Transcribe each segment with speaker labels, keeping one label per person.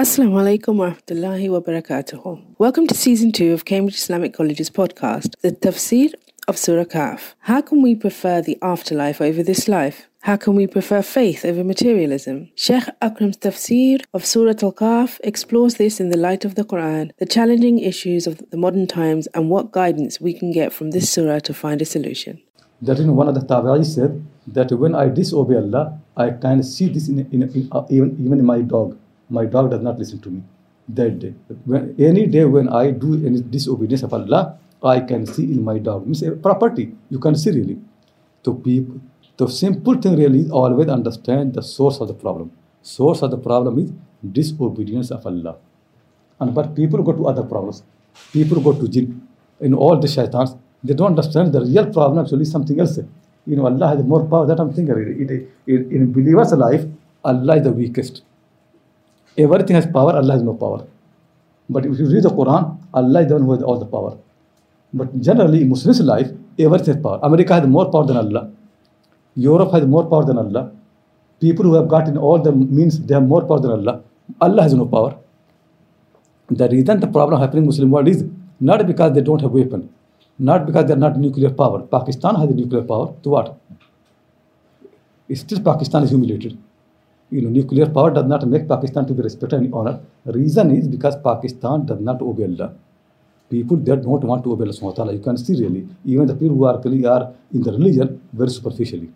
Speaker 1: Assalamu alaikum wa rahmatullahi wa barakatuh. Welcome to season two of Cambridge Islamic College's podcast, The Tafsir of Surah Kahf. How can we prefer the afterlife over this life? How can we prefer faith over materialism? Sheikh Akram's tafsir of Surah Al Kahf explores this in the light of the Quran, the challenging issues of the modern times, and what guidance we can get from this surah to find a solution.
Speaker 2: That know, one of the Tabi'i said that when I disobey Allah, I can see this in, in, in even, even in my dog. My dog does not listen to me. That day, when, any day when I do any disobedience of Allah, I can see in my dog. Means a property, you can see really. So people, the simple thing really is always understand the source of the problem. Source of the problem is disobedience of Allah. And but people go to other problems. People go to jinn. In all the shaitans, they don't understand the real problem actually is something else. You know, Allah has more power. That I'm thinking. It, it, in believer's life, Allah is the weakest. Everything has power, Allah has no power. But if you read the Quran, Allah is the one who has all the power. But generally, in Muslim's life, everything has power. America has more power than Allah. Europe has more power than Allah. People who have gotten all the means, they have more power than Allah. Allah has no power. The reason the problem happening in Muslim world is not because they don't have weapon, not because they're not nuclear power. Pakistan has a nuclear power. To what? Still, Pakistan is humiliated you know, nuclear power does not make Pakistan to be respected and honored. Reason is because Pakistan does not obey Allah. People that don't want to obey Allah subhanahu. You can see really, even the people who are, really are in the religion very superficially.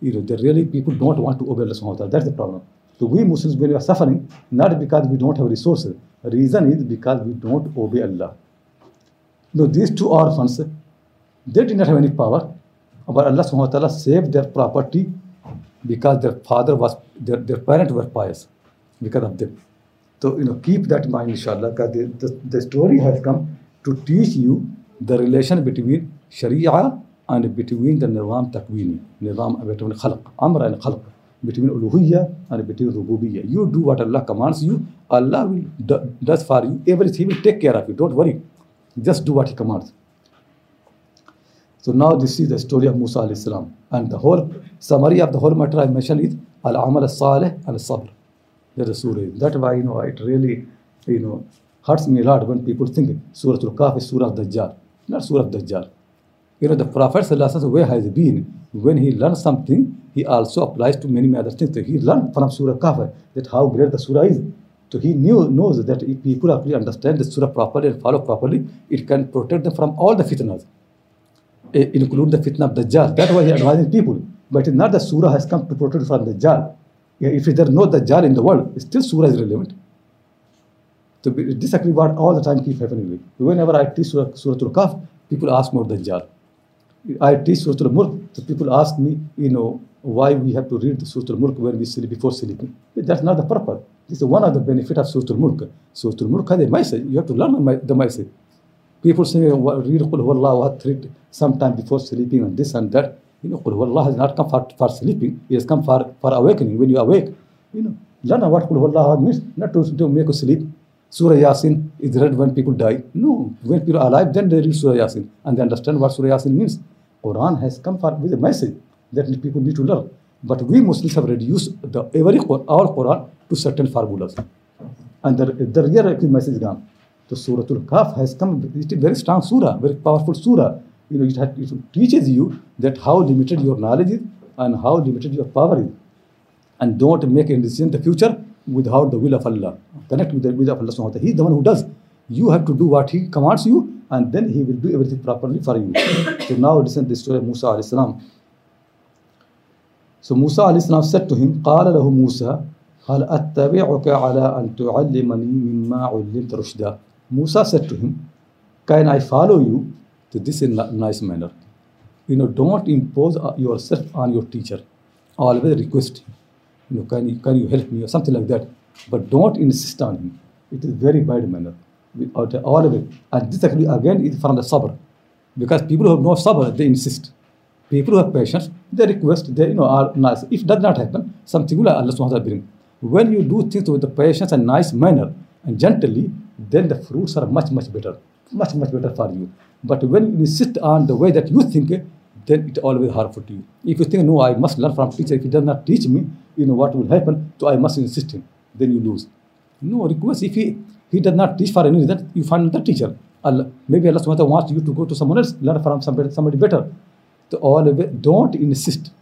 Speaker 2: You know, they really people don't want to obey Allah subhanahu. That's the problem. So we Muslims we are suffering, not because we don't have resources. Reason is because we don't obey Allah. Now these two orphans, they did not have any power, but Allah subhanahu saved their property because their father was their, their parents were pious because of them. So you know, keep that in mind, inshallah, because the, the, the story has come to teach you the relation between Sharia and between the Nizam Takwini, Nizam between Khalq, Amr and Khalq, between Uluhiyya and between Rububiyya. You do what Allah commands you, Allah will do, does for you everything, He will take care of you. Don't worry. Just do what He commands. So now this is the story of Musa alayhi salam. And the whole summary of the whole matter I mentioned is Al-Amal al-Salih al-Sabr. That is Surah. That's why, you know, it really, you know, hurts me a lot when people think Surah Al-Kahf is Surah Dajjal. Not Surah Dajjal. You know, the Prophet way has been, when he learns something, he also applies to many, many other things. So he learned from Surah Kahf that how great the Surah is. So he knew, knows that if people actually understand the Surah properly and follow properly, it can protect them from all the fitnas include the fitna of Dajjal. That's why he is advising people. But not the surah has come to protect from Dajjal. If there is no Dajjal in the world, still surah is relevant. So disagree what all the time keep happening. Whenever I teach Surah, surah Al-Kahf, people ask more Dajjal. I teach Surah Al-Mulk, so people ask me, you know, why we have to read the Surah Al-Mulk when we sleep before sleeping. That's not the purpose. This is one of the benefit of Surah Al-Mulk. Surah Al-Mulk has a message. You have to learn the message. People say, read Qul Huwallahu Ahad sometime before sleeping and this and that. You know, Qul has not come for, for sleeping. It has come for, for awakening. When you awake, you know, learn what Qul means. Not to, to make you sleep. Surah Yasin is read when people die. No, when people are alive, then they read Surah Yasin and they understand what Surah Yasin means. Quran has come for with a message that people need to learn. But we Muslims have reduced the every all Quran to certain formulas, and the, the real message gone. So Surah Al-Kahf has come, it is a very strong surah, very powerful surah. You know, it, has, it teaches you that how limited your knowledge is and how limited your power is. And don't make a decision in the future without the will of Allah. Connect with the will of Allah. He is the one who does. You have to do what He commands you, and then He will do everything properly for you. so now listen to the story of Musa alayhi salam. So Musa alayhi salam said to him, قال له موسى هل أتبعك على أن تعلمني مما علمت رشدا Musa said to him, Can I follow you to this in a nice manner? You know, don't impose uh, yourself on your teacher. Always request him. You know, can you, can you help me or something like that. But don't insist on him. It is very bad manner. All of it. And this actually again is from the sabr. Because people who have no sabr, they insist. People who have patience, they request, they you know are nice. If that not happen, something will Allah subhanahu wa ta'ala bring. When you do things with the patience and nice manner and gently, then the fruits are much, much better. Much, much better for you. But when you insist on the way that you think, then it always harmful to you. If you think, no, I must learn from teacher. If he does not teach me, you know what will happen, so I must insist him. Then you lose. No request. If he he does not teach for any reason, you find another teacher. Allah, maybe Allah ta'ala wants you to go to someone else, learn from somebody, somebody better. So always don't insist.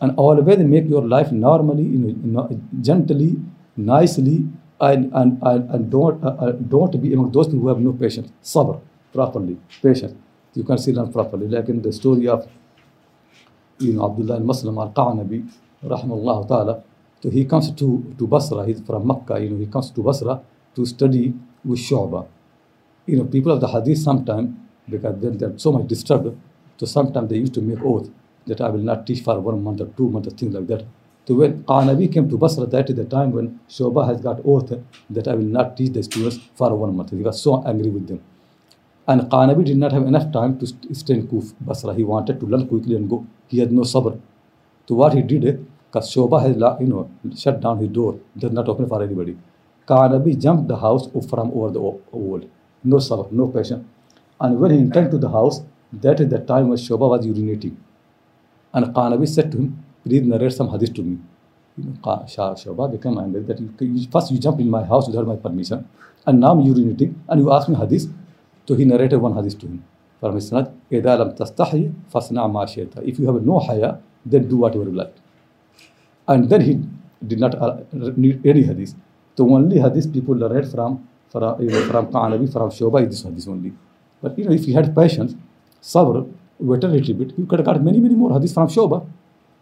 Speaker 2: And always make your life normally, you know, gently, nicely, and, and, and, and don't, uh, uh, don't be among those who have no patience. Sabr, properly, patience. You can see them properly. Like in the story of you know, Abdullah al-Muslim al-Qanabi, rahimahullah ta'ala, so he comes to, to Basra, he's from Makkah, you know, he comes to Basra to study with Shu'bah. You know, people of the Hadith sometimes, because then they're so much disturbed, so sometimes they used to make oath that I will not teach for one month or two months or things like that. So when Qanabi came to Basra, that is the time when Shoba has got oath that I will not teach the students for one month. He got so angry with them. And Qanabi did not have enough time to stay in Kuf, Basra. He wanted to learn quickly and go. He had no sabr. So what he did, because Shoba has you know shut down his door, does not open for anybody. Qanabi jumped the house from over the wall. No sabr, no patience. And when he entered to the house, that is the time when Shoba was urinating. And Qanabi said to him, read narrate some hadith to me. You know, Shah Shoba became that you, you, first you jump in my house without my permission, and now you're urinating and you ask me hadith. So he narrated one hadith to him. From his son, If you have no haya, then do whatever you like. And then he did not uh, need any hadith. The only hadith people narrate from from uh, you know, from Qanabi, from Shoba is this hadith only. But you know, if he had patience, sabr, waited a little bit, you could have got many, many more hadith from Shoba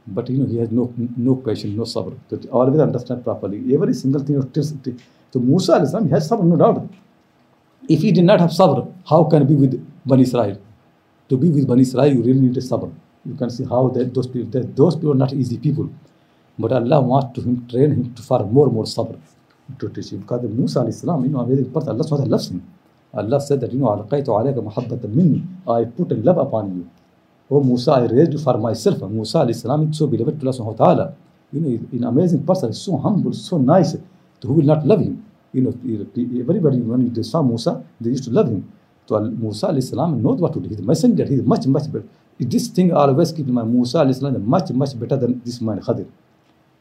Speaker 2: but you know he has no no patience, no sabr to always understand properly every single thing. So Musa al-Islam has sabr, no doubt. If he did not have sabr, how can he be with Bani Israel? To be with Bani Israel, you really need a sabr. You can see how that those people, that those people are not easy people. But Allah wants to him, train him to far more more sabr to teach him. Because Musa al-Islam, you know, amazing part, Allah loves him. Allah said that, you know, al-qaytu I put a love upon you. Oh Musa, I raised for myself. Musa alayhi salam is so beloved to Allah subhanahu wa ta'ala. You know, an amazing person, so humble, so nice. Who will not love him? You know, everybody, when they saw Musa, they used to love him. So Musa alayhi salam knows what to do. He's a messenger. He's much, much better. This thing always keep in mind. Musa is much, much better than this man Khadir.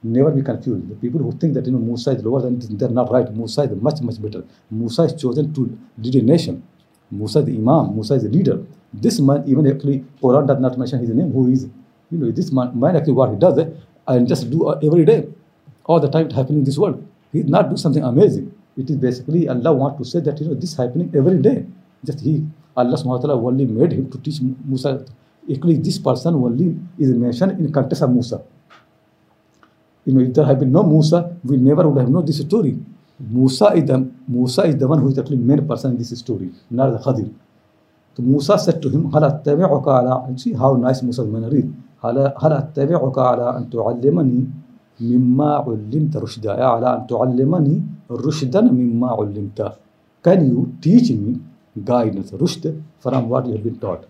Speaker 2: Never be confused. The people who think that you know Musa is lower than they're not right. Musa is much, much better. Musa is chosen to lead a nation. Musa is the Imam. Musa is the leader. This man, even actually, Quran does not mention his name. Who is? You know, this man, man actually what he does, eh, and just do uh, every day, all the time it happening in this world. He did not do something amazing. It is basically Allah want to say that you know this happening every day. Just he, Allah subhanahu wa ta'ala only made him to teach Musa. Actually, this person only is mentioned in context of Musa. You know, if there had been no Musa, we never would have known this story. Musa is the Musa is the one who is actually main person in this story, not the Khadir. So Musa said to him, हल अतबका अला See how nice Musa is. हल अतबका अला अन तुअल्लिमनी मिम्मा उल्लिमत रुशदा या अला अन तुअल्लिमनी रुशदन मिम्मा उल्लिमता can you teach me guidance rushd from what you have been taught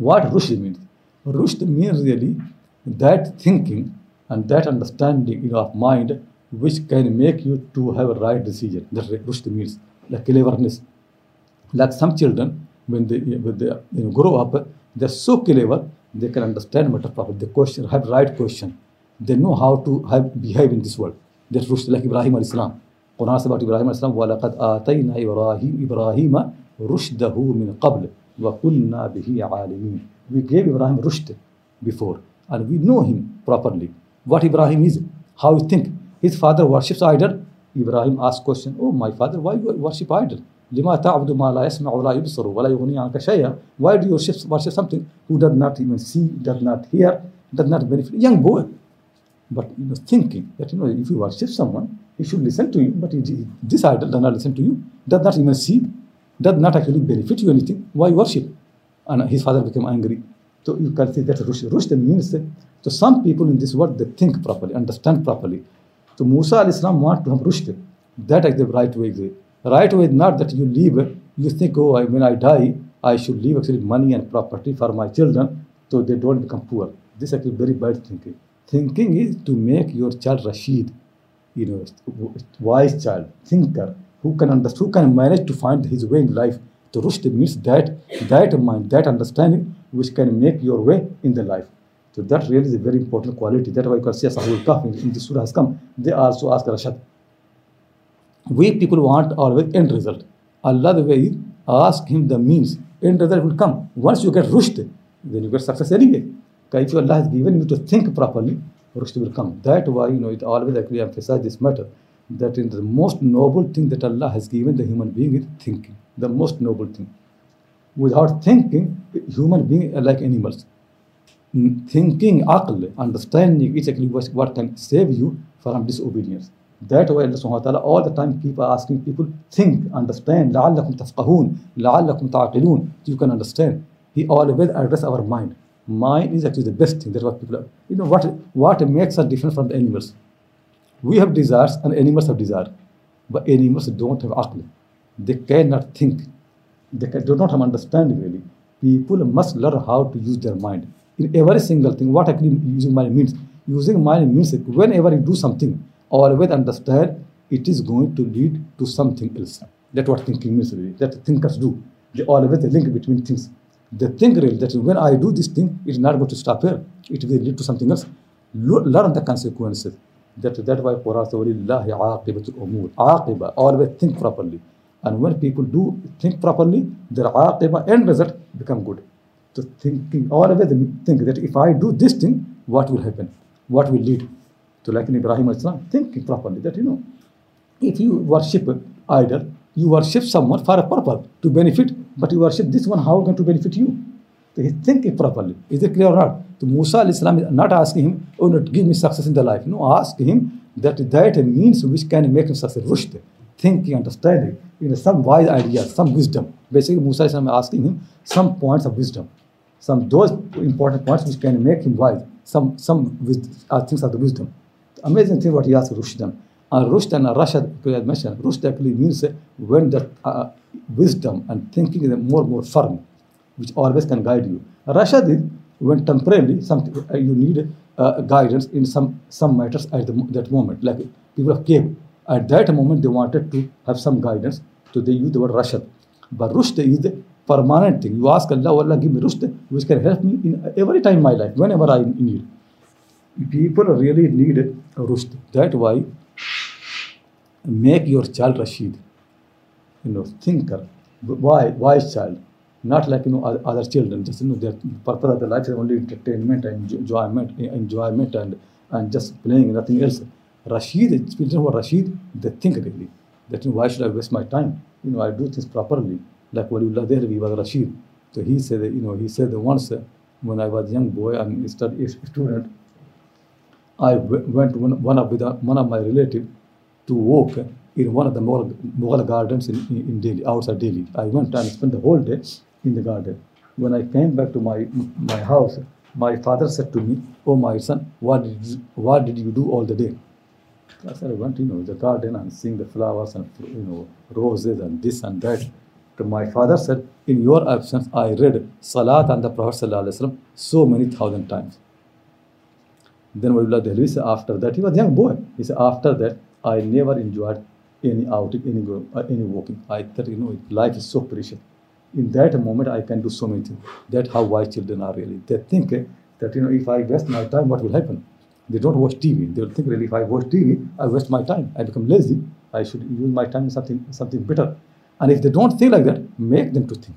Speaker 2: what rushd means rushd means really that thinking and that understanding of mind which can make you to have a right decision. That rushd means like cleverness. Like some children, when they, when they you know, grow up, they're so clever, they can understand matter properly. They question, have right question. They know how to have, behave in this world. That's rushd, like Ibrahim alayhi salam. Quran says about Ibrahim alayhi salam, وَلَقَدْ آتَيْنَا إِبْرَاهِيمَ إِبْرَاهِيمَ رُشْدَهُ مِنْ قَبْلِ وَكُنَّا بِهِ عَالِمِينَ We gave Ibrahim rushd before, and we know him properly. What Ibrahim is, how he think. His father worships idol. Ibrahim asked question, Oh, my father, why you worship idol? lima ta'budu ma la yasma'u wa la yubsiru wa la yughni 'anka shay'a why do you worship, worship something who does not even see does not hear does not benefit young boy but you know thinking that you know if you worship someone he should listen to you but he, this idol does not listen to you does not even see does not actually benefit you anything why worship and his father became angry so you can see that rushd, rushd means so some people in this world they think properly understand properly so Musa al-Islam want to have rushd that is the right way Right way not that you leave, you think, oh, I, when I die, I should leave actually money and property for my children so they don't become poor. This is actually very bad thinking. Thinking is to make your child Rashid, you know, wise child, thinker, who can understand, who can manage to find his way in life. The rushd means that, that mind, that understanding, which can make your way in the life. So that really is a very important quality. That's why you can see Sahul Kahf in, in the surah has come. They also ask Rashad. We people want always end result. Allah the way ask him the means. End result will come. Once you get rushd, then you get success anyway. If Allah has given you to think properly, rushd will come. That why you know it always actually emphasize this matter that in the most noble thing that Allah has given the human being is thinking. The most noble thing. Without thinking, human being are like animals. Thinking, aql, understanding is actually what can save you from disobedience. That why Allah subhanahu wa ta'ala all the time keep asking people, think, understand, لعلكم تفقهون, لعلكم تعقلون, you can understand. He always address our mind. Mind is actually the best thing. That's what people are. You know what what makes us different from the animals? We have desires and animals have desire. But animals don't have aql. They cannot think. They can, do not have understanding really. People must learn how to use their mind. In every single thing, what actually using mind means? Using mind means that whenever you do something, always understand it is going to lead to something else. That's what thinking means really. That thinkers do. They always link between things. They think really that when I do this thing, it's not going to stop here. It will lead to something else. Learn the consequences. That that's why Quran says, "Walillahi aqibatul umur." Aqiba, always think properly. And when people do think properly, their aqiba end result become good. So thinking, always think that if I do this thing, what will happen? What will lead? तो लेकिन Ibrahim Islam think properly that you know if you worship idol you worship someone for a purpose to benefit but you worship this one how gonna to benefit you तो he think it is it clear not तो Musa Islam is not ask him oh not give me success in the life no ask him that that means which can make him success रुश्त think you understanding some wise idea some wisdom basically Musa Islam ask him some points of wisdom some दो important points which can make him wise some some I thinks are wisdom Amazing thing what he asked Rushdan. And Rushd and Rashad, I mentioned, Rushd actually means uh, when the uh, wisdom and thinking is more and more firm, which always can guide you. Rashad is when temporarily something uh, you need uh, guidance in some some matters at the, that moment. Like people of cave, at that moment they wanted to have some guidance, so they use the word Rashad. But Rushd is the permanent thing. You ask Allah, "Oh Allah, give me Rushd, which can help me in every time in my life, whenever I need. People really need a Rushd. That's why make your child Rashid, you know, thinker, why wise child, not like you know other children. Just you know, their purpose of their life is only entertainment and enjoyment, enjoyment and and just playing, nothing else. Rashid, children who are Rashid, they think really. That you know, why should I waste my time? You know, I do things properly. Like Waliullah Dehlavi was Rashid. So he said, you know, he said once when I was young boy study, a student, I went one, one of with one of my relative to walk in one of the Mughal, Mughal gardens in, in, in Delhi, outside Delhi. I went and spent the whole day in the garden. When I came back to my my house, my father said to me, "Oh my son, what did you, what did you do all the day?" I said, "I went, you know, the garden and seeing the flowers and you know roses and this and that." So my father said, "In your absence, I read Salat and the Prophet so many thousand times." Then Waliullah Dehlavi said after that, he was a young boy. He said, after that, I never enjoyed any outing, any go, uh, any walking. I thought, you know, life is so precious. In that moment, I can do so many things. That's how wise children are really. They think that, you know, if I waste my time, what will happen? They don't watch TV. They'll think really, if I watch TV, I waste my time. I become lazy. I should use my time in something, something better. And if they don't think like that, make them to think.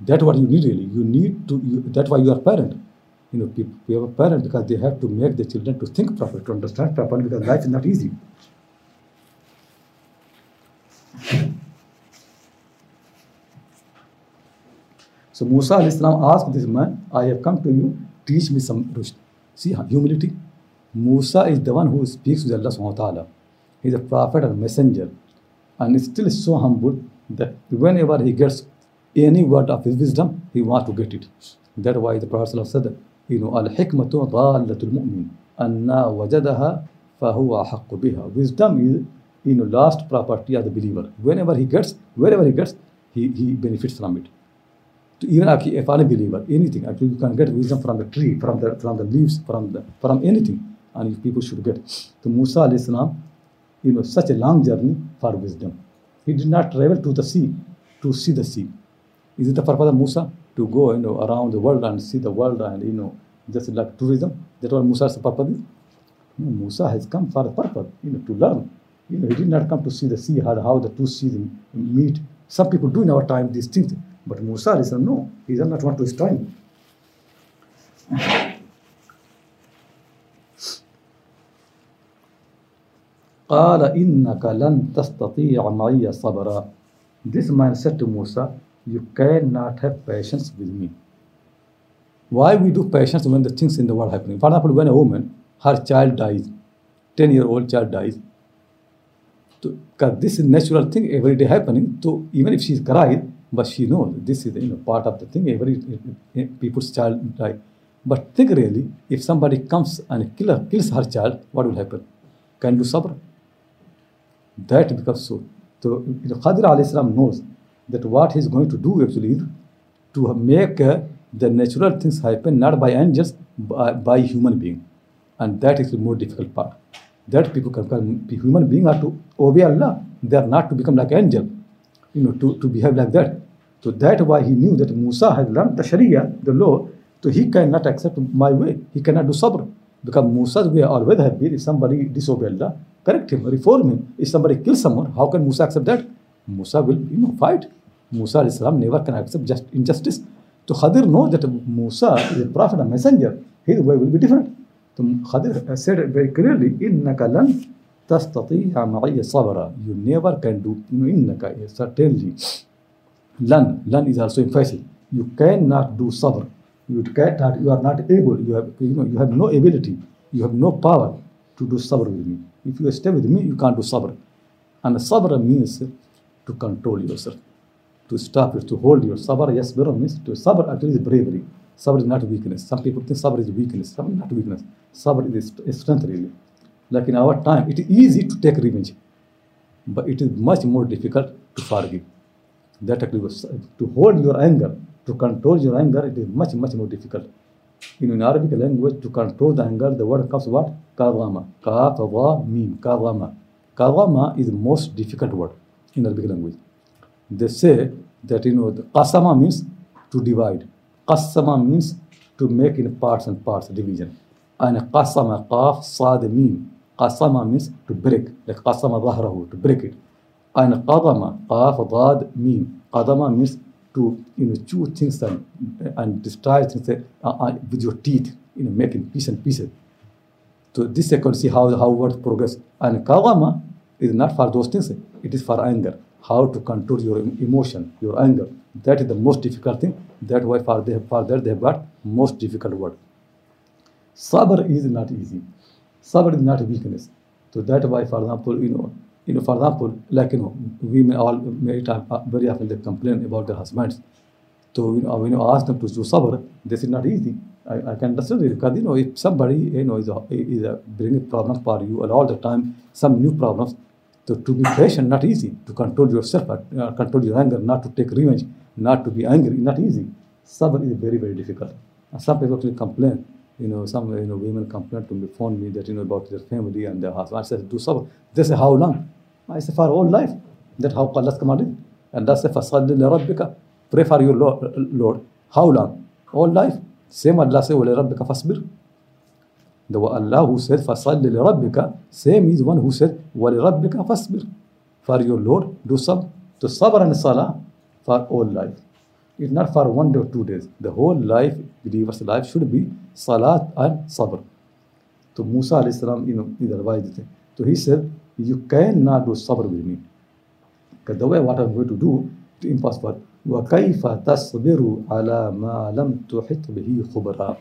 Speaker 2: That's what you need really. You need to. You, that's why you are parent. You know, people, we have a parent because they have to make the children to think properly, to understand properly, because life is not easy. So Musa alayhi salam asked this man, I have come to you, teach me some. See humility. Musa is the one who speaks with Allah subhanahu wa ta'ala. He is a prophet and messenger. And is still so humble that whenever he gets any word of his wisdom, he wants to get it. That's why the Prophet said, you know, al-hikmatu dhalatul mu'min, anna wajadaha fahuwa haqqu biha. Wisdom is, you know, last property of the believer. Whenever he gets, wherever he gets, he, he benefits from it. To even if if believer, anything, actually you can get wisdom from the tree, from the from the leaves, from the from anything, and people should get. So Musa alayhi salam, you know, such a long journey for wisdom. He did not travel to the sea to see the sea. Is it the purpose of Musa to go, you know, around the world and see the world and you know, just like tourism? That what Musa's purpose is. No, Musa has come for a purpose, you know, to learn. You know, he did not come to see the sea, how, how the two seas meet. Some people do in our time these things, but Musa said no, he does not want to waste time. قال إنك لن تستطيع معي صبرا This man said to Musa, you cannot have patience with me. Why we do patience when the things in the world happening? For example, when a woman, her child dies, 10 year old child dies, because this is natural thing every day happening. So even if she's cried, but she knows this is you know part of the thing. Every eh, eh, people's child die. But think really, if somebody comes and kill her, kills her child, what will happen? Can do sabr? That becomes so. So you know, Khadir alayhi knows that what he's going to do actually is to make uh, the natural things happen not by angels, by, by human being. And that is the more difficult part that people can, can human being are to obey Allah. They are not to become like angel, you know, to, to behave like that. So that's why he knew that Musa had learned the Sharia, the law, so he cannot accept my way. He cannot do sabr. Because Musa's way always have been if somebody disobey Allah, correct him, reform him. If somebody kills someone, how can Musa accept that? Musa will, you know, fight. Musa Islam never can accept just injustice. So Khadir knows that Musa is a prophet, a messenger. His way will be different. So Khadir said very clearly, إِنَّكَ لَن تَسْتَطِيعَ مَعِيَ صَبْرًا You never can do, you know, إِنَّكَ certainly. Lan, lan is also emphasis. You cannot do sabr. You cannot, you are not able, you have, you know, you have no ability, you have no power to do sabr with me. If you stay with me, you can't do sabr. And sabr means to control yourself, to stop it, to hold your sabr. Yes, sabr means to sabr actually is bravery. Sabr is not weakness. Some people think sabr is weakness. Sabr is not weakness. Sabr is strength really. Like in our time, it is easy to take revenge, but it is much more difficult to forgive. That actually was uh, to hold your anger, to control your anger, it is much, much more difficult. In Arabic language, to control the anger, the word comes what? Kawama. Kawa mim. Kawama. Kawama is the most difficult word in Arabic language. They say that, you know, the qasama means to divide. Qasama means to make in parts and parts, division. And qasama, qaf, sad, mim. Qasama means to break, like qasama dhahrahu, to break it. And qadama, qaf, dad, mim. Qadama means to you know chew things and, and destroy things uh, uh, with your teeth, you know, making piece and pieces. So this I can see how how words progress. And kawama is not for those things; it is for anger. How to control your emotion, your anger. That is the most difficult thing. That why for they for that they have got most difficult word. Sabr is not easy. Sabr is not weakness. So that why, for example, you know, you know, for example, like you know, women all many times uh, very often they complain about their husbands. So you know, when you ask them to do sabr, this is not easy. I, I can understand it because you know if somebody you know is a, is a bringing problems for you and all the time some new problems, so to be patient not easy. To control yourself, uh, control your anger, not to take revenge, not to be angry, not easy. Sabr is very very difficult. And some people actually complain. You know, some you know women complain to me, phone me that you know about their family and their husband. I said, do sabr. They say, how long? I said for all life. That how Allah's command is. And that's a fasadil rabbika. Pray for your Lord. How long? All life. Same Allah say, وَلِرَبِّكَ فَاصْبِرْ The Allah who said, فَصَلِّ لِرَبِّكَ Same is one who said, وَلِرَبِّكَ فَاصْبِرْ For your Lord, do sabr. So sabr and salah for all life. It's not for one day or two days. The whole life, believer's life should be salat and sabr. So Musa alayhi salam, you know, is advised. So he said, you cannot do sabr with me. Because the way what I'm going to do, it's impossible. وَكَيْفَ تَصْبِرُ عَلَى مَا لَمْ تُحِطْ بِهِ خُبْرًا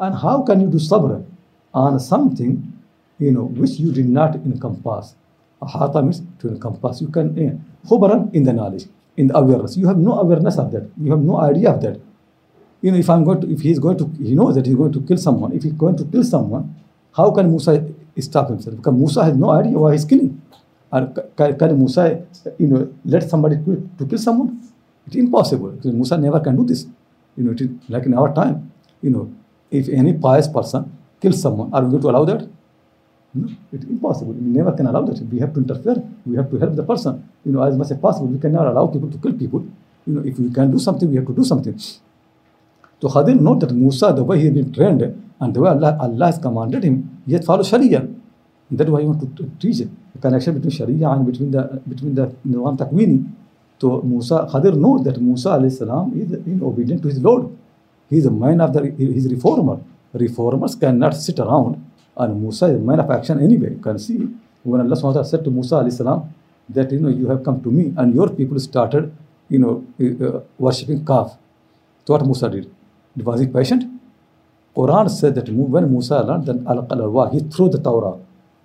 Speaker 2: And how can you do sabr on something, you know, which you did not encompass? Ahata means to encompass. You can, eh, khubran in the knowledge, in the awareness. You have no awareness of that. You have no idea of that. You know, if I'm going to, if he's going to, he knows that he's going to kill someone. If he's going to kill someone, how can Musa stop himself? Because Musa has no idea why he's killing. And can, Musa, you know, let somebody to kill someone? It's impossible. Because Musa never can do this. You know, it is like in our time. You know, if any pious person kills someone, are we going to allow that? No, it's impossible. We never can allow that. We have to interfere. We have to help the person. You know, as much as possible. We cannot allow people to kill people. You know, if we can do something, we have to do something. So Khadir note that Musa, the way he has been trained and the way Allah, Allah has commanded him, he has followed Sharia. That's why I want to teach it. The connection between Sharia and between the between the Nizam Takwini. So Musa Khadir knows that Musa alayhi salam is in obedient to his Lord. He is a man of the he's a reformer. Reformers cannot sit around and Musa is a man of action anyway. You can see when Allah ta'ala said to Musa alayhi salam that you know you have come to me and your people started you know uh, worshipping calf. So what Musa did? Was he patient? Quran said that when Musa learned then al qalwa he threw the Torah,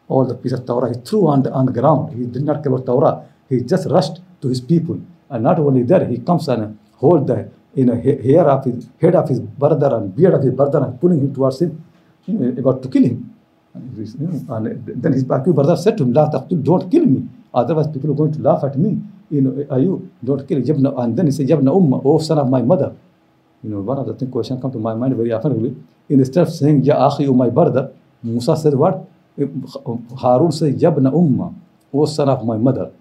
Speaker 2: all the pieces of Torah, he threw on the, on the ground. He did not about Torah. He just rushed to his people. And not only there, he comes and hold the you know, hair of his head of his brother and beard of his brother and pulling him towards him, you know, about to kill him. And, you know, and then his brother said to him, don't kill me. Otherwise people are going to laugh at me. You know, are you don't kill Yabna and then he said, Yabna Umma, oh son of my mother. You know, one of the thing question come to my mind very often. Really. Instead of saying Ya Akhi, O my brother, Musa said what? Harun said Yabna Umma, O son of my mother.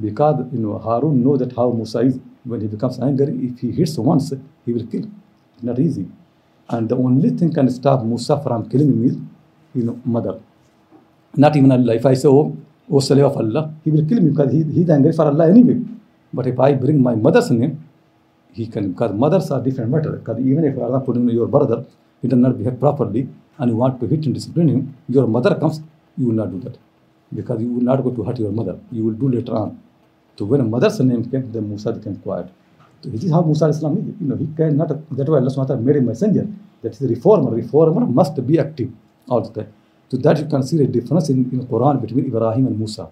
Speaker 2: Because you know Harun know that how Musa is. When he becomes angry, if he hits once, he will kill. It's not easy. And the only thing can stop Musa from killing is, you know, mother. Not even Allah. If I say, oh, oh slave of Allah, he will kill me because he, he's angry for Allah anyway. But if I bring my mother's name, he can because mothers are different matter. Because even if Allah put in your brother, he does not behave properly, and you want to hit and discipline him, your mother comes, you will not do that. Because you will not go to hurt your mother. You will do later on. So when a mother's name came, then Musa became quiet. So this is how Musa Islam is. You know, he cannot that's why Allah ta'ala made him messenger. That is a reformer. Reformer must be active all the time. So that you can see the difference in, in Quran between Ibrahim and Musa.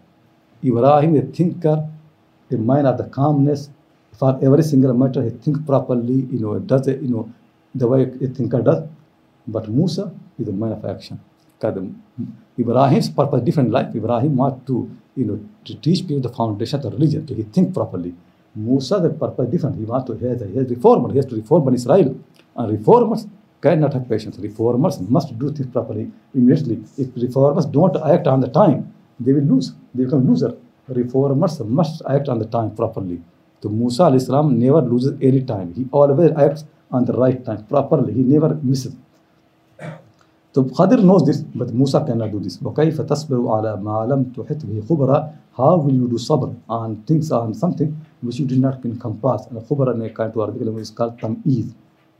Speaker 2: Ibrahim, a thinker, a man of the calmness, for every single matter, he think properly, you know, does it, you know, the way a thinker does. But Musa is a man of action. Ibrahim's purpose, different life. Ibrahim want to, you know, to teach people the foundation of the religion, to he think properly. Musa, the purpose different. He wants to, he has, reformer, he has to reform Israel. And reformers cannot have patience. Reformers must do things properly immediately. If reformers don't act on the time, they will lose. They become loser. Reformers must act on the time properly. So Musa alayhi salam never loses any time. He always acts on the right time properly. He never misses. So Khadir knows this, but Musa cannot do this. وَكَيْفَ تَصْبِرُ عَلَى مَا لَمْ تُحِطْ بِهِ خُبْرًا How will you do sabr on things, on something which you did not encompass? And khubra in a kind of Arabic language is called tam'iz.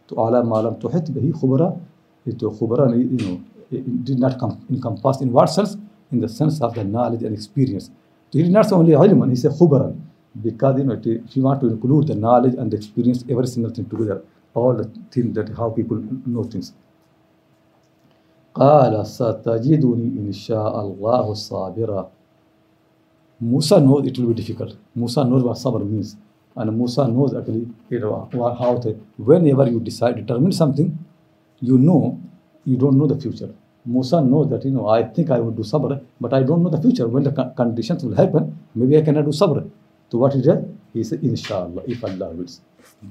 Speaker 2: To ala ma lam tuhit bihi khubra, it khubra, you know, it did not com- encompass in what sense? In the sense of the knowledge and experience. So he did not say only ilman, he said khubran. Because you know, it- if you want to include the knowledge and the experience, every single thing together, all the things that how people know things. قال ستجدني إن شاء الله صابرا Musa knows it will be difficult. Musa knows what sabr means. And Musa knows actually you know, wha- how to, whenever you decide, determine something, you know, you don't know the future. Musa knows that, you know, I think I will do sabr, but I don't know the future. When the con- conditions will happen, maybe I cannot do sabr. So what he does? He said, Inshallah, if Allah wills.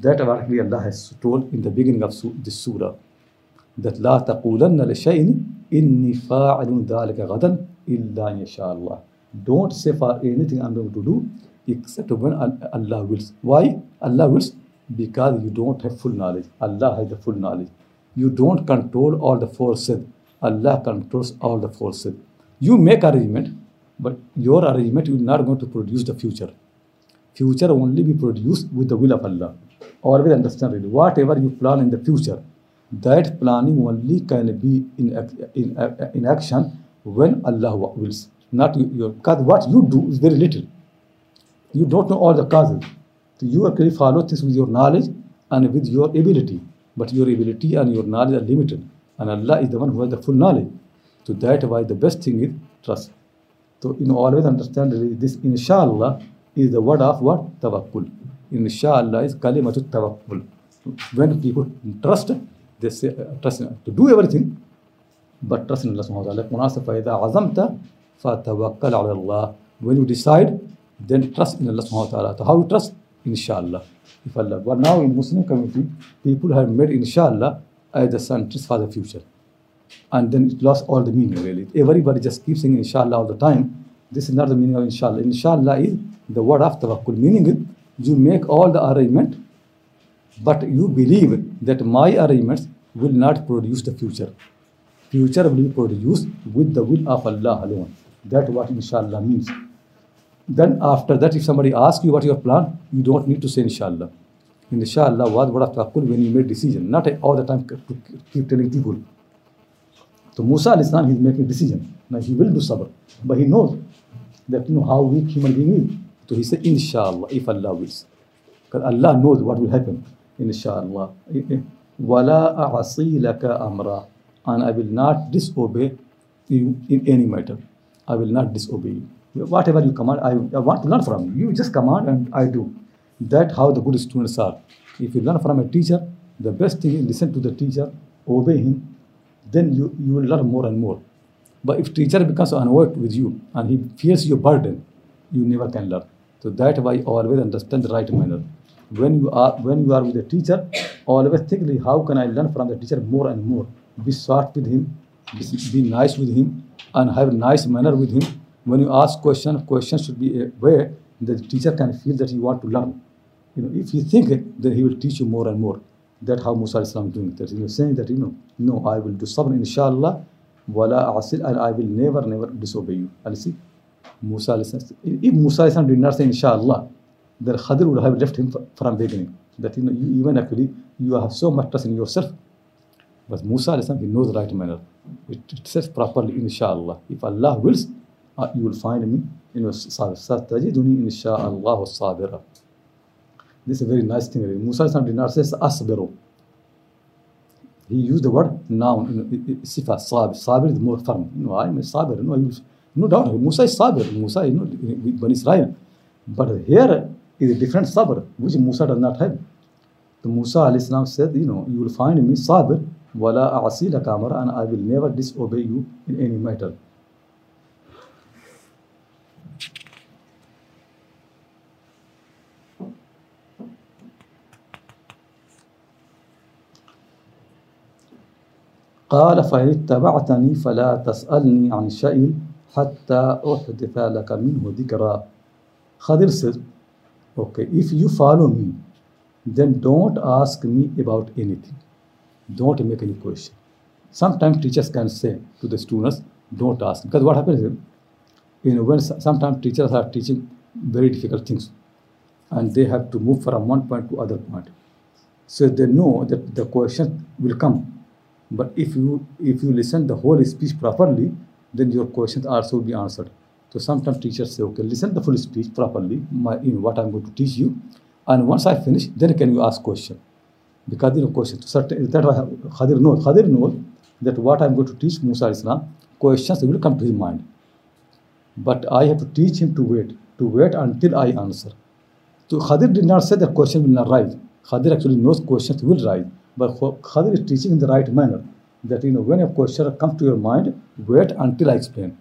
Speaker 2: That actually Allah has told in the beginning of su- this surah. that لا تقولن لشيء إني فاعل ذلك غدا إلا إن شاء الله. Don't say for anything I'm going to do except when Al- Allah wills. Why? Allah wills because you don't have full knowledge. Allah has the full knowledge. You don't control all the forces. Allah controls all the forces. You make arrangement, but your arrangement is not going to produce the future. Future only be produced with the will of Allah. Always understand it. Whatever you plan in the future, that planning only can be in, in, uh, in action when Allah wills. Not your because what you do is very little. You don't know all the causes. So you actually follow this with your knowledge and with your ability. But your ability and your knowledge are limited. And Allah is the one who has the full knowledge. So that why the best thing is trust. So you know, always understand this inshallah is the word of what? Tawakkul. Inshallah is kalimatu tawakkul. When people trust, they say uh, trust to do everything, but trust in Allah subhanahu wa ta'ala. Quran says, فَإِذَا عَزَمْتَ فَتَوَكَّلْ عَلَى اللَّهِ When you decide, then trust in Allah subhanahu wa ta'ala. So how you trust? Inshallah. If Allah. But now in Muslim community, people have made inshallah as the sentence for the future and then it lost all the meaning really. Everybody just keeps saying inshallah all the time. This is not the meaning of inshallah. Inshallah is the word of tawakkul. Meaning is you make all the arrangement, but you believe that my arrangements will not produce the future. future will be produced with the will of Allah alone. That's what inshallah means. Then after that, if somebody asks you what your plan, you don't need to say inshallah. Inshallah was what of tawakkul when you make decision, not all the time to keep telling people. So Musa al Islam he's making decision. Now he will do sabr, but he knows that you know how weak human being is. So he said, Inshallah, if Allah wills. Because Allah knows what will happen. Inshallah. Wala a'asi laka amra. And I will not disobey you in any matter. I will not disobey you. Whatever you command, I, I want to learn from you. You just command and I do. That how the good students are. If you learn from a teacher, the best thing is listen to the teacher, obey him, then you, you will learn more and more. But if teacher becomes annoyed with you and he fears your burden, you never can learn. So that why always understand the right manner. When you are when you are with the teacher, always think how can I learn from the teacher more and more. Be soft with him, be, nice with him, and have a nice manner with him. When you ask question, question should be a way that the teacher can feel that you want to learn. You know, if you think it, then he will teach you more and more. that how Musa Islam doing that. He was saying that, you know, no, I will do sabr inshallah, wala asil, and I will never, never disobey you. And see, Musa if Musa did not say inshallah, then Khadir would have left him from beginning. That, you know, you, even actually, you have so much trust in yourself. But Musa he knows the right manner. It, it says properly, inshallah. If Allah wills, uh, you will find me in your satajiduni inshallah sabira. This is a very nice thing. Musa did not say asbiru. He used the word noun, you know, sifa, sabir. Sabir is more firm. You know, I am a sabir. You know, no doubt, Musa is sabir. Musa, you know, Bani Israel. But here is a different sabr, which Musa does not have. So Musa alayhi said, you know, you will find me sabir, wala a'asila kamara, and I will never disobey you in any matter. قال فإن اتبعتني فلا تسألني عن شيء حتى أحدث لك منه ذكرا Khadir says, okay, if you follow me, then don't ask me about anything. Don't make any question. Sometimes teachers can say to the students, don't ask. Because what happens is, you know, when sometimes teachers are teaching very difficult things and they have to move from one point to other point. So they know that the question will come but if you if you listen the whole speech properly, then your questions also will be answered. So sometimes teachers say, okay, listen the full speech properly, my, in what I'm going to teach you, and once I finish, then can you ask question? You know question. So certain, that Khadir knows. Khadir knows that what I'm going to teach Musa Islam, questions will come to his mind. But I have to teach him to wait, to wait until I answer. So Khadir did not say that question will not rise. Khadir actually knows questions will rise. But Khadir is teaching in the right manner. That you know, when a question comes to your mind, wait until I explain.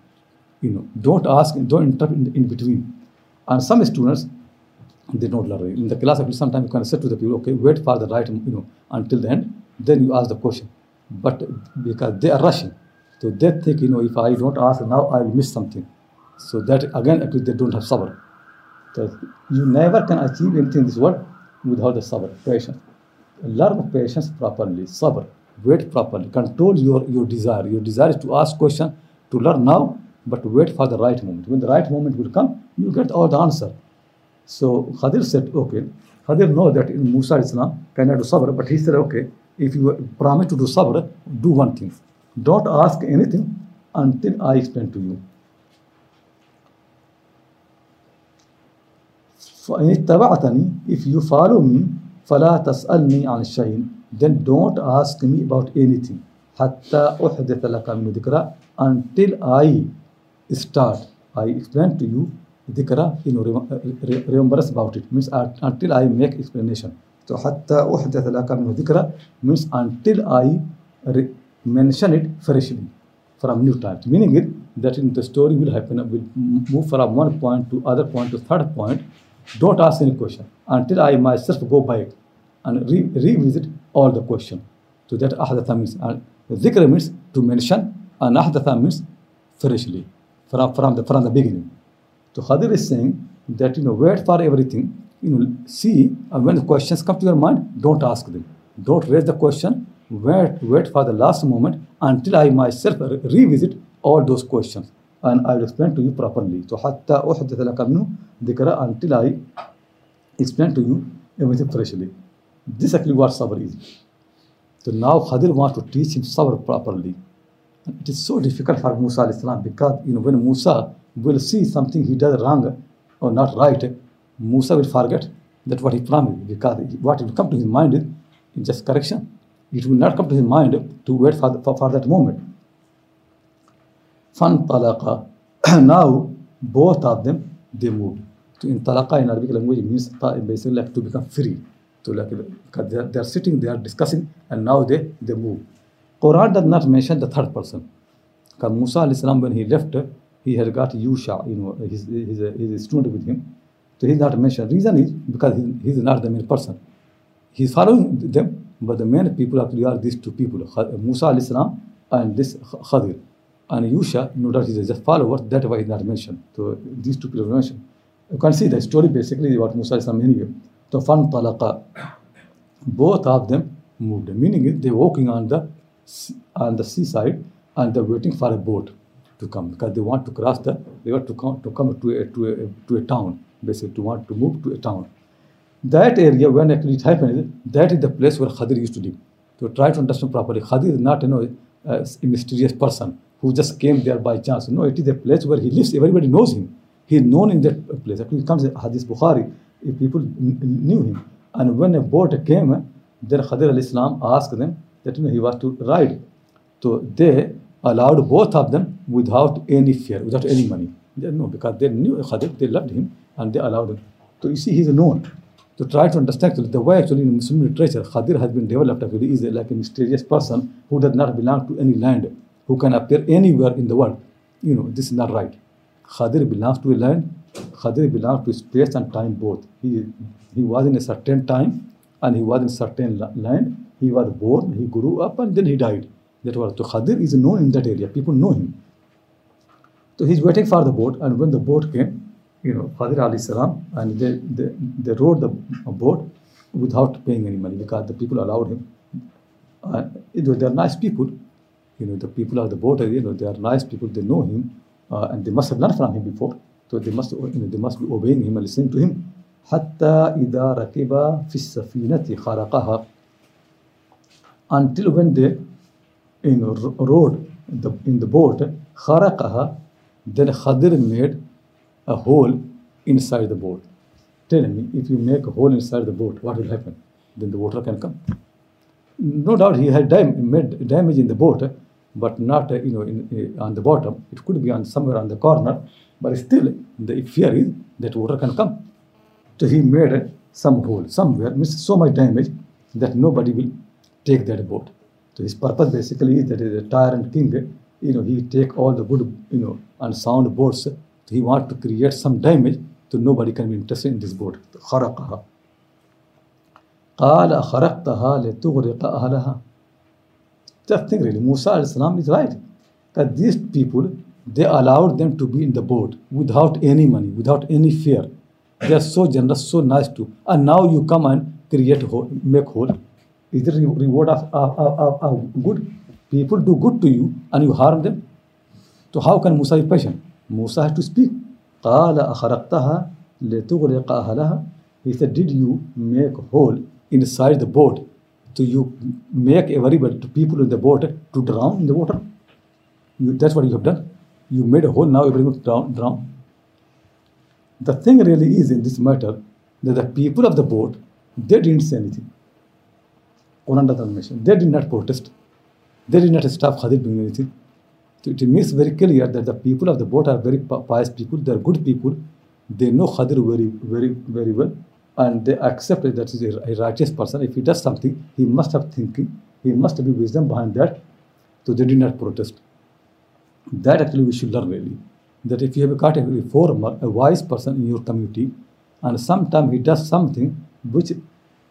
Speaker 2: You know, don't ask, don't interrupt in, in between. And some students, they don't learn. In the class, sometimes you can say to the people, okay, wait for the right, you know, until the end, then you ask the question. But because they are rushing, so they think, you know, if I don't ask now, I will miss something. So that again, actually, they don't have sabr. So you never can achieve anything in this world without the sabr, patience learn patience properly, sabr, wait properly, control your, your desire. Your desire is to ask question, to learn now, but wait for the right moment. When the right moment will come, you get all the answer. So Khadir said, okay, Khadir know that in Musa Islam cannot do sabr, but he said, okay, if you promise to do sabr, do one thing. Don't ask anything until I explain to you. فإن اتبعتني, if you follow me, فلا تسألني عن شيء then don't ask me about anything حتى أحدث لك من ذكرى until I start. I explained to you dhikra, you know, uh, remember about it. Means until I make explanation. So hatta uhdatha laka minhu dhikra means until I mention it freshly from new times. Meaning it that in the story will happen, will move from one point to other point to third point. Don't ask any question until I myself go by it and re revisit all the question. So that ahdatha means, uh, dhikra means to mention and ahdatha means freshly from, from, the, from the beginning. So Khadir is saying that, you know, wait for everything, you know, see, and when the questions come to your mind, don't ask them. Don't raise the question wait, wait for the last moment until I myself re- revisit all those questions and I will explain to you properly. So حتى أحدث لك منه ذكرى until I explain to you everything freshly. This actually what sabr is. So now Khadir wants to teach him sabr properly. it is so difficult for Musa alayhi salam because you know when Musa will see something he does wrong or not right, Musa will forget that what he promised because what will come to his mind is, just correction. It will not come to his mind to wait for, for, for that moment. Fan talaqa. now both of them they moved. In talaqa in Arabic language means basically like to become free. So like because they are, they are sitting, they are discussing, and now they they move. Quran does not mention the third person because Musa alayhi salam when he left he had got Yusha you know his his, student with him so he's not mentioned reason is because he, he's not the main person he's following them, but the main people actually are these two people, Musa alayhi salam and this Khadir. And Yusha, no doubt, he's just follower, that's why he's not mentioned. So these two people are mentioned. You can see the story basically about Musa alayhi salam anyway. So talaqa, both of them moved. Meaning they're walking on the on the seaside and they're waiting for a boat to come because they want to cross the want to come to come to a to a to a town basically to want to move to a town. That area, when actually it happened, that is the place where Khadir used to live. To try to understand properly, Khadir is not you know, a mysterious person who just came there by chance. No, it is a place where he lives. Everybody knows him. He is known in that place. Actually, it comes in Hadith Bukhari. People kn- knew him, and when a boat came, then Khadir alayhi salam asked them that you know, he was to ride. So they allowed both of them without any fear, without any money. They, no, because they knew Khadir, they loved him, and they allowed him. So you see, he's known. To try to understand actually, the way actually in Muslim literature, Khadir has been developed actually is like a mysterious person who does not belong to any land, who can appear anywhere in the world. You know, this is not right. Khadir belongs to a land, Khadir belongs to space and time both. He, he was in a certain time and he was in certain la- land. He was born, he grew up, and then he died. That was. So Khadir is known in that area. People know him. So he's waiting for the boat, and when the boat came, you know, Khadir alayhi salam, and they, they, they rode the boat without paying any money because the people allowed him. And they are nice people. You know, the people of the boat, you know, they are nice people. They know him, uh, and they must have learned from him before. So they must, you know, they must be obeying him and listening to him. حتى إذا ركب في السفينة خرقها until when they you in the, in the boat, kharaqaha, then Khadir made a hole inside the boat. Tell me, if you make a hole inside the boat, what will happen? Then the water can come. No doubt he had dam- made damage in the boat, but not you know in, uh, on the bottom. It could be on somewhere on the corner, but still the fear is that water can come. So he made some hole somewhere, so much damage that nobody will take that boat. So his purpose basically is that is a tyrant king, you know, he take all the good, you know, and sound boats. So he want to create some damage, so nobody can be interested in this boat. خرقها. قال خرقتها لتغرق أهلها. Just think really, Musa alayhi salam is right. That these people, they allowed them to be in the boat without any money, without any fear. They are so generous, so nice to. And now you come and create, make hole Is the re- reward of, of, of, of, of good? People do good to you and you harm them. So how can Musa be patient? Musa has to speak. قال أخرقتها لتغرق أهلها. He said, did you make hole inside the boat? So you make everybody, to people in the boat to drown in the water? You, that's what you have done. You made a hole, now everyone drown, drown. The thing really is in this matter that the people of the boat, they didn't say anything. Doesn't mention. They did not protest. They did not stop Khadir doing anything. So it makes very clear that the people of the boat are very pi- pious people. They are good people. They know Khadir very, very, very well, and they accept that he is a righteous person. If he does something, he must have thinking. He must be wisdom behind that. So they did not protest. That actually we should learn really. That if you have got a reformer, a wise person in your community, and sometimes he does something which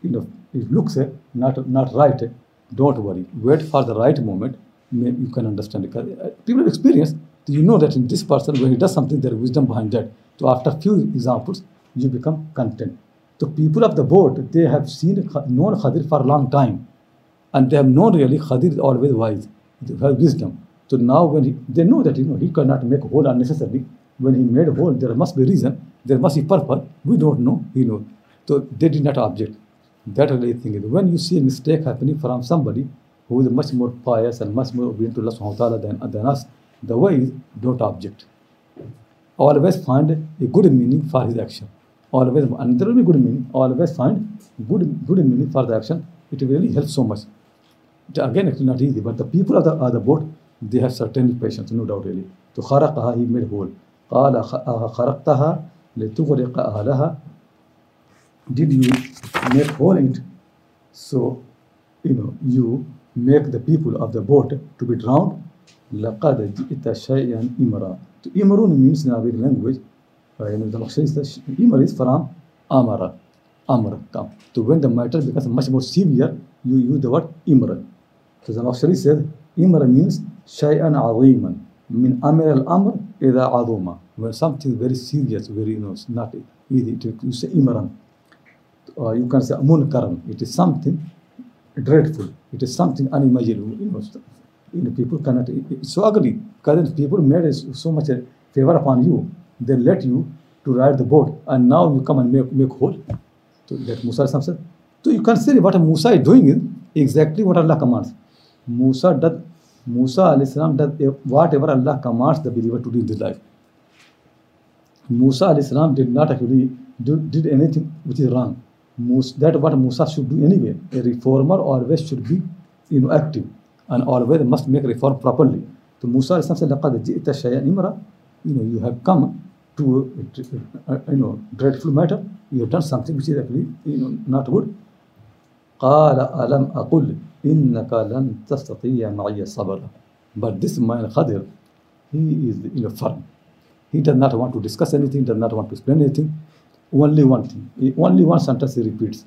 Speaker 2: you know it looks uh, not not right, uh, don't worry. Wait for the right moment. You can understand uh, People have experience. You know that in this person, when he does something, there is wisdom behind that. So after few examples, you become content. The people of the boat, they have seen known Khadir for a long time And they have known really Khadir is always wise, he has wisdom. So now when he, they know that you know he cannot make hole unnecessarily. When he made hole, there must be reason, there must be purpose. We don't know, he knows. So they did not object. That really thing is when you see a mistake happening from somebody who is much more pious and much more obedient to Allah subhanahu wa ta'ala than, than us, the way is don't object. Always find a good meaning for his action. Always and there will be good meaning. Always find good good meaning for the action. It really helps so much. It, again, it's not easy, but the people of the, of the boat, they have certain patience, no doubt really. To خرقها, he made whole. قال خرقتها لتغرق أهلها did you make hole in it so you know you make the people of the boat to be drowned لقد جئت شيئا إمرا to إمرون means in our language uh, you know the Lakshay is the Imar is from Amara Amr come to when the matter becomes much more severe you use the word Imra so the Lakshay said Imra means شيئا عظيما من أمر الأمر إذا عظوما when something very serious very you know it's not easy to you say Imran uh, you can say munkaran. It is something dreadful. It is something unimaginable. You know, you know people cannot. It's so ugly. Because people made so much favor upon you, they let you to ride the boat, and now you come and make make whole. So that Musa said. So you can see what Musa is doing is exactly what Allah commands. Musa does. Musa does whatever Allah commands the believer to do in this life. Musa alayhi did not actually do, did anything which is wrong Musa, that what Musa should do anyway. A reformer always should be you know, active and always must make reform properly. So Musa said, لَقَدْ جِئْتَ شَيْئًا إِمْرًا You know, you have come to a, you know, dreadful matter. You have done something which is actually you know, not good. قال ألم أقل إنك لن تستطيع معي صبرا But this man Khadir, he is you know, firm. He does not want to discuss anything, does not want to explain anything. Only one thing, he- only one sentence he repeats.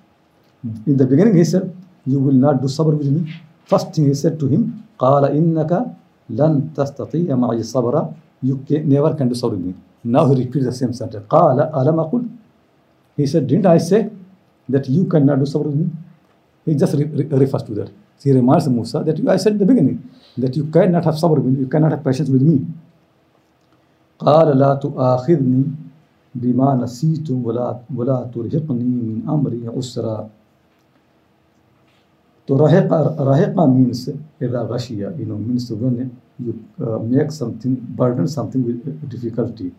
Speaker 2: In the beginning, he said, You will not do sabr with me. First thing he said to him, قال إنك لن تستطيع معي صبرا You can, never can do sabr with me. Now he repeats the same sentence. قال ألم أقل He said, Didn't I say that you cannot do sabr with me? He just re- re- refers to that. He reminds Musa that you, I said in the beginning that you cannot have sabr with me, you cannot have patience with me. قال لا تؤاخذني बीमा नसी तुम वला वला तुरहनी mean अमरी उसरा तो रहेका रहेका means इदा गशिया you know means when you uh, make something burden something difficulty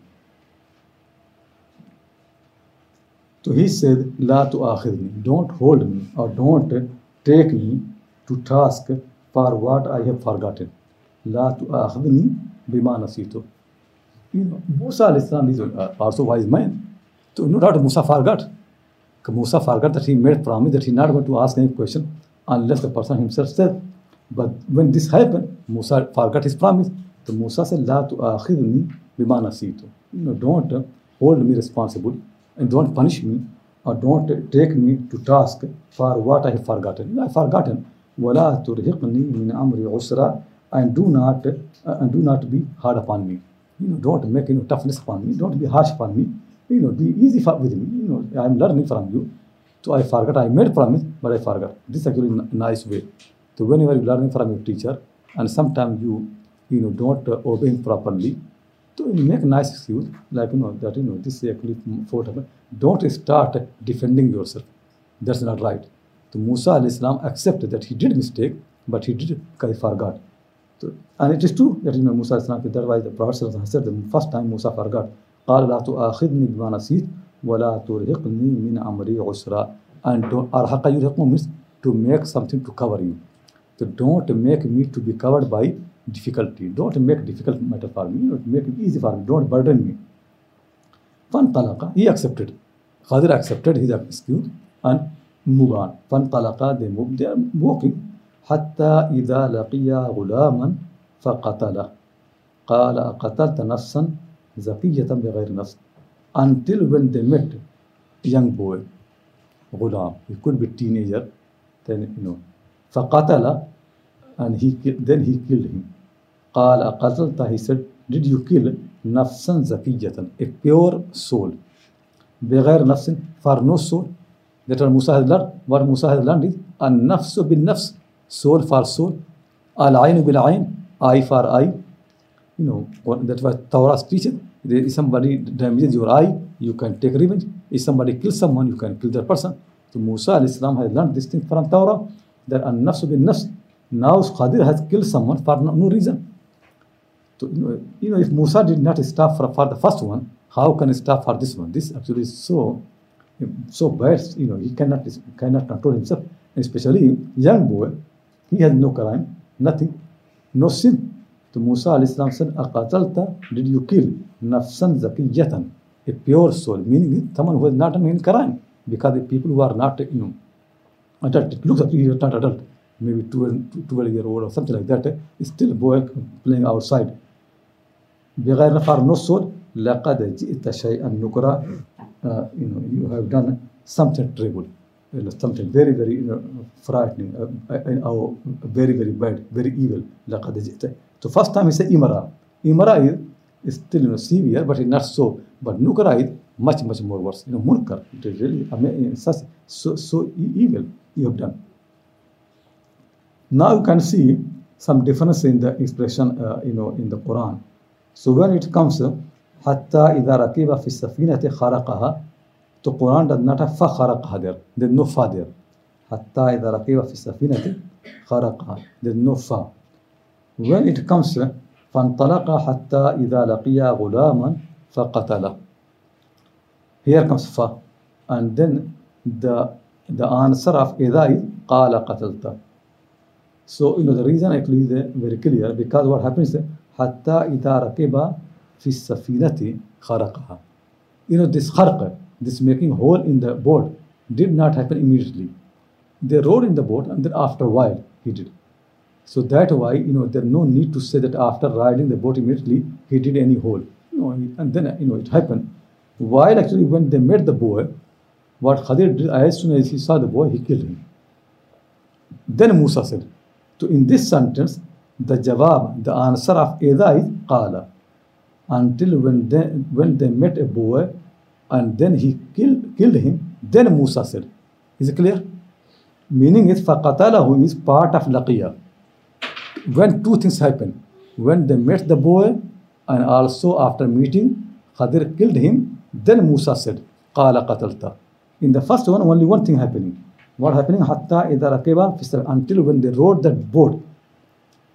Speaker 2: तो ही से ला तो आखिर मी डोंट होल्ड मी और don't take me to task for what I have forgotten ला तो आखिर मी बीमा नसी तो You know, Musa alayhi salam, is are uh, also wise man, So no doubt Musa forgot. Musa forgot that he made promise that he's not going to ask any question unless the person himself says. But when this happened, Musa forgot his promise. So Musa said, La tu'akhidni bima nasitu. You know, don't uh, hold me responsible and don't punish me or don't take me to task for what I have forgotten. I have forgotten. وَلَا تُرْهِقْنِي مِنْ أَمْرِ عُسْرًا And do not, uh, and do not be hard upon me. You know, don't make you know toughness upon me. Don't be harsh upon me. You know, be easy for, with me. You know, I am learning from you. So I forgot. I made promise, but I forgot. This is actually nice way. So whenever you're learning from your teacher, and sometimes you you know don't uh, obey him properly, so you make nice excuse like you know that you know this is actually for Don't start defending yourself. That's not right. So Musa alayhi salam accepted that he did mistake, but he did he forgot. So, and it is true that you know Musa alayhi salam, that's why the Prophet sallallahu alaihi wasallam said the first time Musa forgot. قال لا تؤاخذني بما نسيت ولا ترهقني من أمري عسرا and don't أرهق يرهق means to make something to cover you. So don't make me to be covered by difficulty. Don't make difficult matter for me. You know, make it easy for me. Don't burden me. فانطلق he accepted Khadir accepted his excuse and move on فانطلق they moved they are walking حتى إذا لقيا غلاما فقتله قال أقتلت نفسا زكية بغير نفس until when they met young boy غلام he could be teenager then you know فقتل and he then he killed him قال أقتلت he said did you kill نفسا زكية a pure soul بغير نفس for no soul that what Musa has learned what Musa has learned is النفس بالنفس soul for soul. Al ayn bil ayn, eye for eye. You know, that's what Torah teaches. If somebody damages your eye, you can take revenge. If somebody kills someone, you can kill that person. So Musa alayhi salam has learned this thing from Torah that an nafs bin nafs. Now Khadir has killed someone for no, no reason. So, you know, you know, if Musa did not stop for, for the first one, how can he stop for this one? This actually is so so bad, you know, he cannot cannot control himself. Especially young boy, he has no crime, nothing, no sin. To Musa alayhi salam said, أَقَاتَلْتَ Did you kill nafsan zakiyatan? A pure soul, meaning someone who is not in crime. Because the people who are not, you know, adult, it looks like he is not adult, maybe 12, 12 year old or something like that, is still boy playing outside. بغير نفر نصر لقد جئت شيئا نكرا uh, you know you have done something terrible you know, something very, very you know, frightening, uh, uh, or very, very bad, very evil. لقد جئت. So first time he said imara. Imara is, is still you know, severe, but it's not so. But nukra is much, much more worse. You know, munkar. It is really ama- such, so, so e- evil you have done. Now you can see some difference in the expression, uh, you know, in the Quran. So when it comes, uh, حتى إذا ركب في السفينة خرقها, تقران دا نتا فخرق هدر دا نفا دير حتى إذا رقيبه في السفينة خرقها دد نفا when it comes فانطلق حتى إذا لقي غلاما فقتله. Here comes فا and then the the answer of إذا قال قتلت so you know the reason I clearly very clear because what happens حتى إذا رقيبه في السفينة خرقها. You know this خرقه this making hole in the boat did not happen immediately. They rowed in the boat and then after a while he did. So that why, you know, there's no need to say that after riding the boat immediately he did any hole. You know, and then, you know, it happened. While actually when they met the boy, what Khadir did, as soon as he saw the boy, he killed him. Then Musa said, so in this sentence, the jawab, the answer of Eda is Qala. Until when they, when they met a boy and then he killed, killed him, then Musa said. Is it clear? Meaning is فَقَتَلَهُ is part of Laqiya. When two things happen, when they met the boy and also after meeting, Khadir killed him, then Musa said, قَالَ قَتَلْتَ. In the first one, only one thing happening. What happening? Hatta idha rakiba fi sab- until when they rode that boat,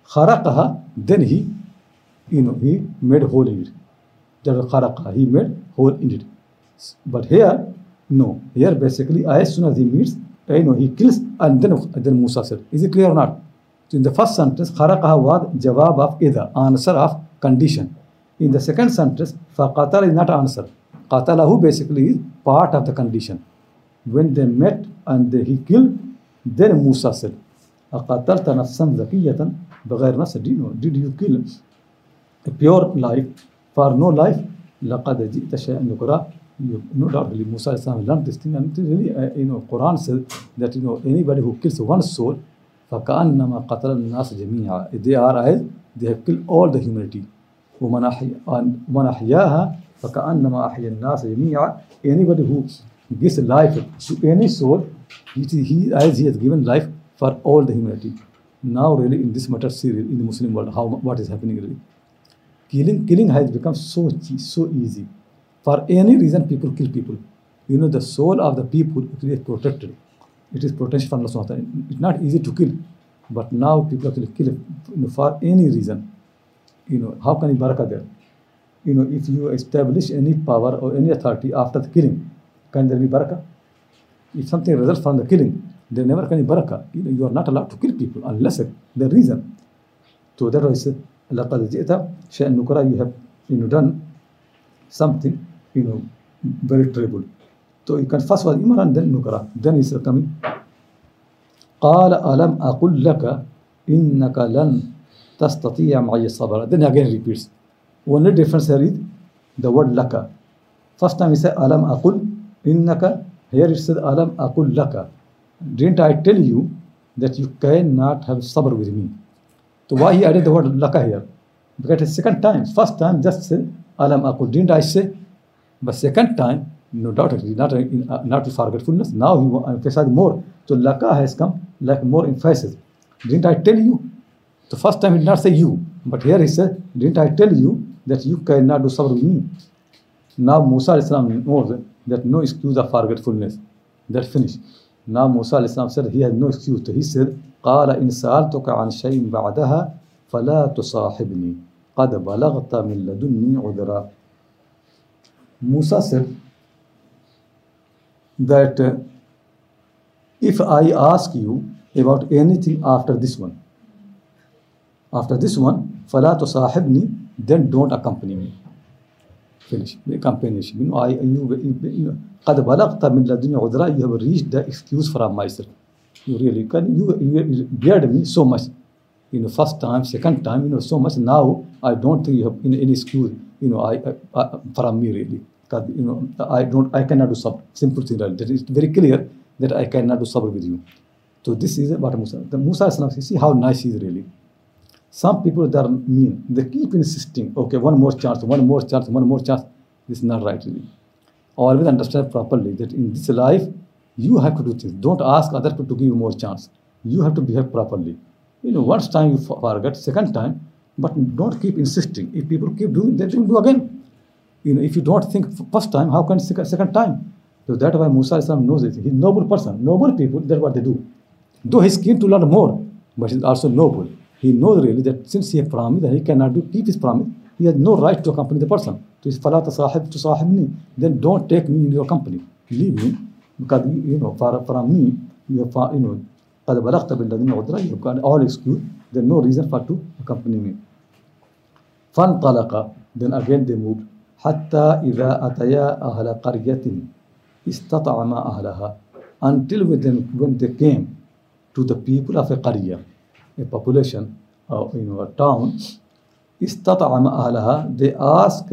Speaker 2: kharaqaha, then he, you know, he made hole in it. That was kharaqaha, he made hole in it. But here, no. Here basically, as soon as he meets, you know, he kills, and then then Musa said, is it clear or not? So in the first sentence, kharaqaha was jawab of idha, answer of condition. In the second sentence, faqatal is not answer. Qatalahu basically is part of the condition. When they met and they, he killed, then Musa said, أقتلت نفسا زكية بغير نفس did you, did you kill a pure life for no life لقد جئت شيئا نكرا You- no doubt really Musa Islam learned this thing and it is really uh, you know Quran says that you know anybody who kills one soul فكأنما قتل الناس جميعا they are as they have killed all the humanity ومن أحيا ومن أحياها فكأنما أحيا الناس جميعا anybody who gives life to any soul it is he as he has given life for all the humanity now really in this matter serious in the Muslim world how what is happening really killing killing has become so che- so easy for any reason people kill people you know the soul of the people it is protected it is protection from Allah subhanahu wa ta'ala. it's not easy to kill but now people actually kill you know, for any reason you know how can you barakah there you know if you establish any power or any authority after the killing can there be barakah if something results from the killing there never can be barakah you know you are not allowed to kill people unless the reason so that was لقد جئت شيئا نكرا you have you know done something you know, very terrible. So you can first was Imran, then Nukra. Then he's coming. قال ألم أقل لك إنك لن تستطيع معي الصبر. Then again repeats. Only difference here is the word لك. First time he said ألم أقل إنك Here he said ألم أقل لك. Didn't I tell you that you cannot have sabr with me? So why he added the word laka here? Because it's second time. First time just say alam aqul. Didn't I say But second time, no doubt, it is not in, uh, not with forgetfulness. Now he wa- emphasized more. So laka has come like more emphasis. Didn't I tell you? The first time he did not say you, but here he said, Didn't I tell you that you cannot do sabr with me? Now Musa Islam knows that no excuse of forgetfulness. That's finished. Now Musa Islam said he has no excuse. He said, قال إن سألتك عن شيء بعدها فلا تصاحبني قد بلغت من لدني عذرا Musa said that uh, if I ask you about anything after this one, after this one, فَلَا تُصَاحِبْنِي then don't accompany me. Finish. Companionship. You know, I, you, you know, قَدْ بَلَغْتَ مِنْ لَدُنْيَا عُذْرًا You have reached the excuse from myself. You really can. You, you dared me so much. You know, first time, second time, you know, so much. Now, I don't think you have any, any excuse, you know, I, I, I from me really. You know, I don't, I cannot do sabr. Simple thing. Right? That is very clear that I cannot do sabr with you. So this is what Musa. The Musa, see how nice he is really. Some people that are mean, they keep insisting, okay, one more chance, one more chance, one more chance. This is not right, really. Always understand properly that in this life, you have to do things. Don't ask other people to give you more chance. You have to behave properly. You know, once time you forget, second time, but don't keep insisting. If people keep doing, they will do again You know, if you don't think first time, how can second, second time? So that's why Musa Islam knows it. He's a noble person. Noble people, that's what they do. Though he's keen to learn more, but he's also noble he knows really that since he has promised that he cannot do keep his promise, he has no right to accompany the person. To his falata sahib to sahibni, then don't take me in your company. Leave me because you know for, from me you have you know قد بلغت بالذين عذرا you've got all excuse there's no reason for to accompany me فانطلق then again they moved حتى إذا أتيا أهل قرية استطعما أهلها until when they, when they came to the people of a قرية a population, uh, you know, a town, istata'ama ahlaha, they ask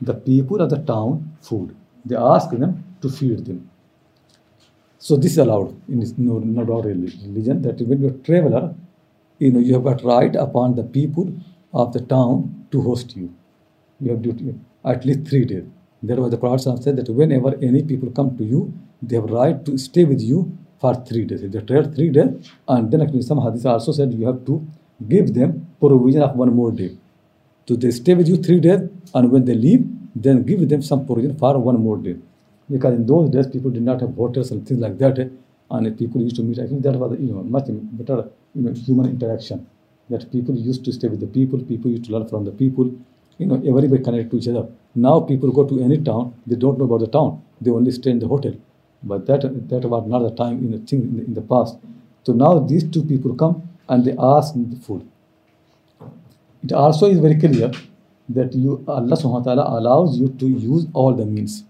Speaker 2: the people of the town food. They ask them to feed them. So this is allowed in this no, not our religion that when you're a traveler, you know, you have got right upon the people of the town to host you. You have duty at least three days. Therefore, the Prophet said that whenever any people come to you, they have right to stay with you for three days. They travel three days, and then actually some hadith also said you have to give them provision of one more day. So they stay with you three days, and when they leave, then give them some provision for one more day. Because in those days, people did not have hotels and things like that, and people used to meet. I think that was you know much better you know human interaction. That people used to stay with the people, people used to learn from the people. You know, everybody connected to each other. Now people go to any town, they don't know about the town. They only stay in the hotel. But that, that was not the time in the thing in the, in the past. So now these two people come and they ask the food. It also is very clear that you Allah subhanahu wa ta'ala allows you to use all the means.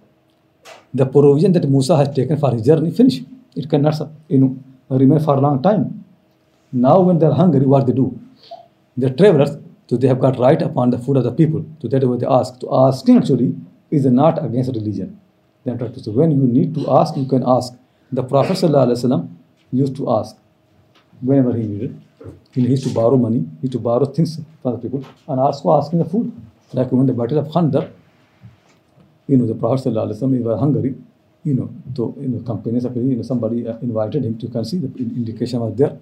Speaker 2: The provision that Musa has taken for his journey finish. It cannot you know, remain for a long time. Now when they are hungry, what they do? They're travelers, so they have got right upon the food of the people. So that is what they ask. To asking actually is not against religion. Then So when you need to ask, you can ask. The Prophet used to ask whenever he needed. He used to borrow money, he used to borrow things from the people, and also asking the food. Like when the Battle of Khandaq, you know, the Prophet ﷺ, he was hungry, you know, so, you know, companions, you know, somebody uh, invited him to come see the indication was there.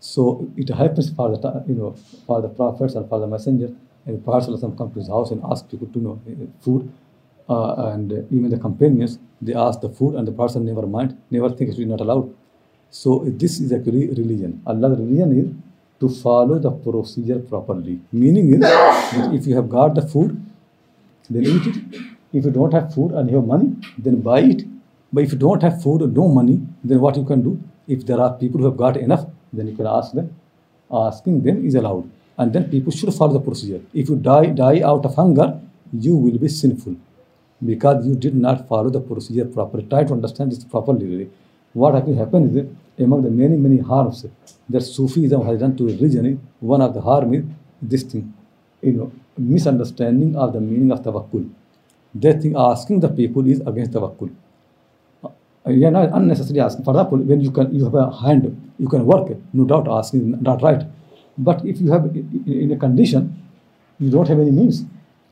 Speaker 2: So it happens for the, you know, for the prophets and for the messenger, and the Prophet come to his house and ask people to know uh, food uh, and even the companions, they ask the food and the person never mind, never think it is not allowed. So this is actually religion. Allah's religion is to follow the procedure properly. Meaning is that if you have got the food, then eat it. If you don't have food and you have money, then buy it. But if you don't have food or no money, then what you can do? If there are people who have got enough, then you can ask them. Asking them is allowed. And then people should follow the procedure. If you die, die out of hunger, you will be sinful because you did not follow the procedure properly. Try to understand this properly. Really. What actually happened is that among the many, many harms that Sufism has done to religion, one of the harm is this thing, you know, misunderstanding of the meaning of tawakkul. They think asking the people is against tawakkul. Uh, you are not unnecessarily asking. For example, when you can you have a hand, you can work, no doubt asking is not right. But if you have in a condition, you don't have any means,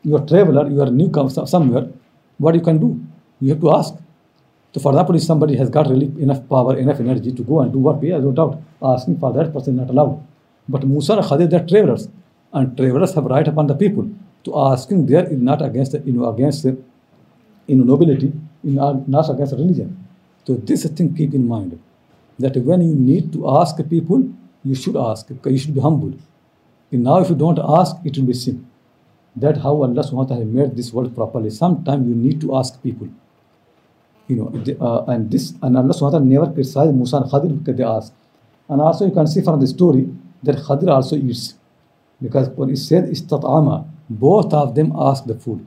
Speaker 2: you are a traveler, you are newcomer somewhere, what you can do? You have to ask. So for example, if somebody has got really enough power, enough energy to go and do work, yeah, no doubt, asking for that person not allowed. But Musa and Khadir, they're travelers, and travelers have right upon the people. To asking there is not against you know against you know nobility, in not against religion. So this thing keep in mind that when you need to ask people, you should ask. You should be humble. And now, if you don't ask, it will be sin. That how Allah subhanahu wa ta'ala made this world properly. Sometimes you need to ask people. You know, uh, and this and Allah subhanahu wa ta'ala never criticized Musa and Khadir because they asked. And also you can see from the story that Khadir also eats. Because when it said istat'ama, both of them ask the food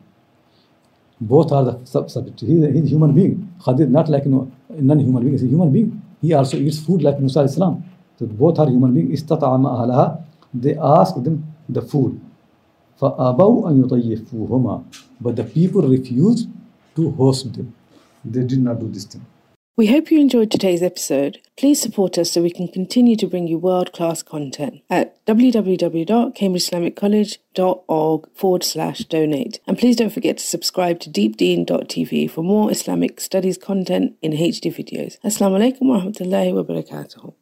Speaker 2: Both are the subject. He, he's a human being. Khadir not like you know, non-human being. He's a human being. He also eats food like Musa Islam. So both are human beings. Istat'ama ahlaha. They ask them the food. فَأَبَوْا أَن يُطَيِّفُوهُمَا But the people refused to host them. They did not do this thing.
Speaker 1: We hope you enjoyed today's episode. Please support us so we can continue to bring you world class content at www.cambridgeislamiccollege.org forward slash donate. And please don't forget to subscribe to deepdeen.tv for more Islamic studies content in HD videos. Assalamu alaikum wa rahmatullahi wa barakatuh.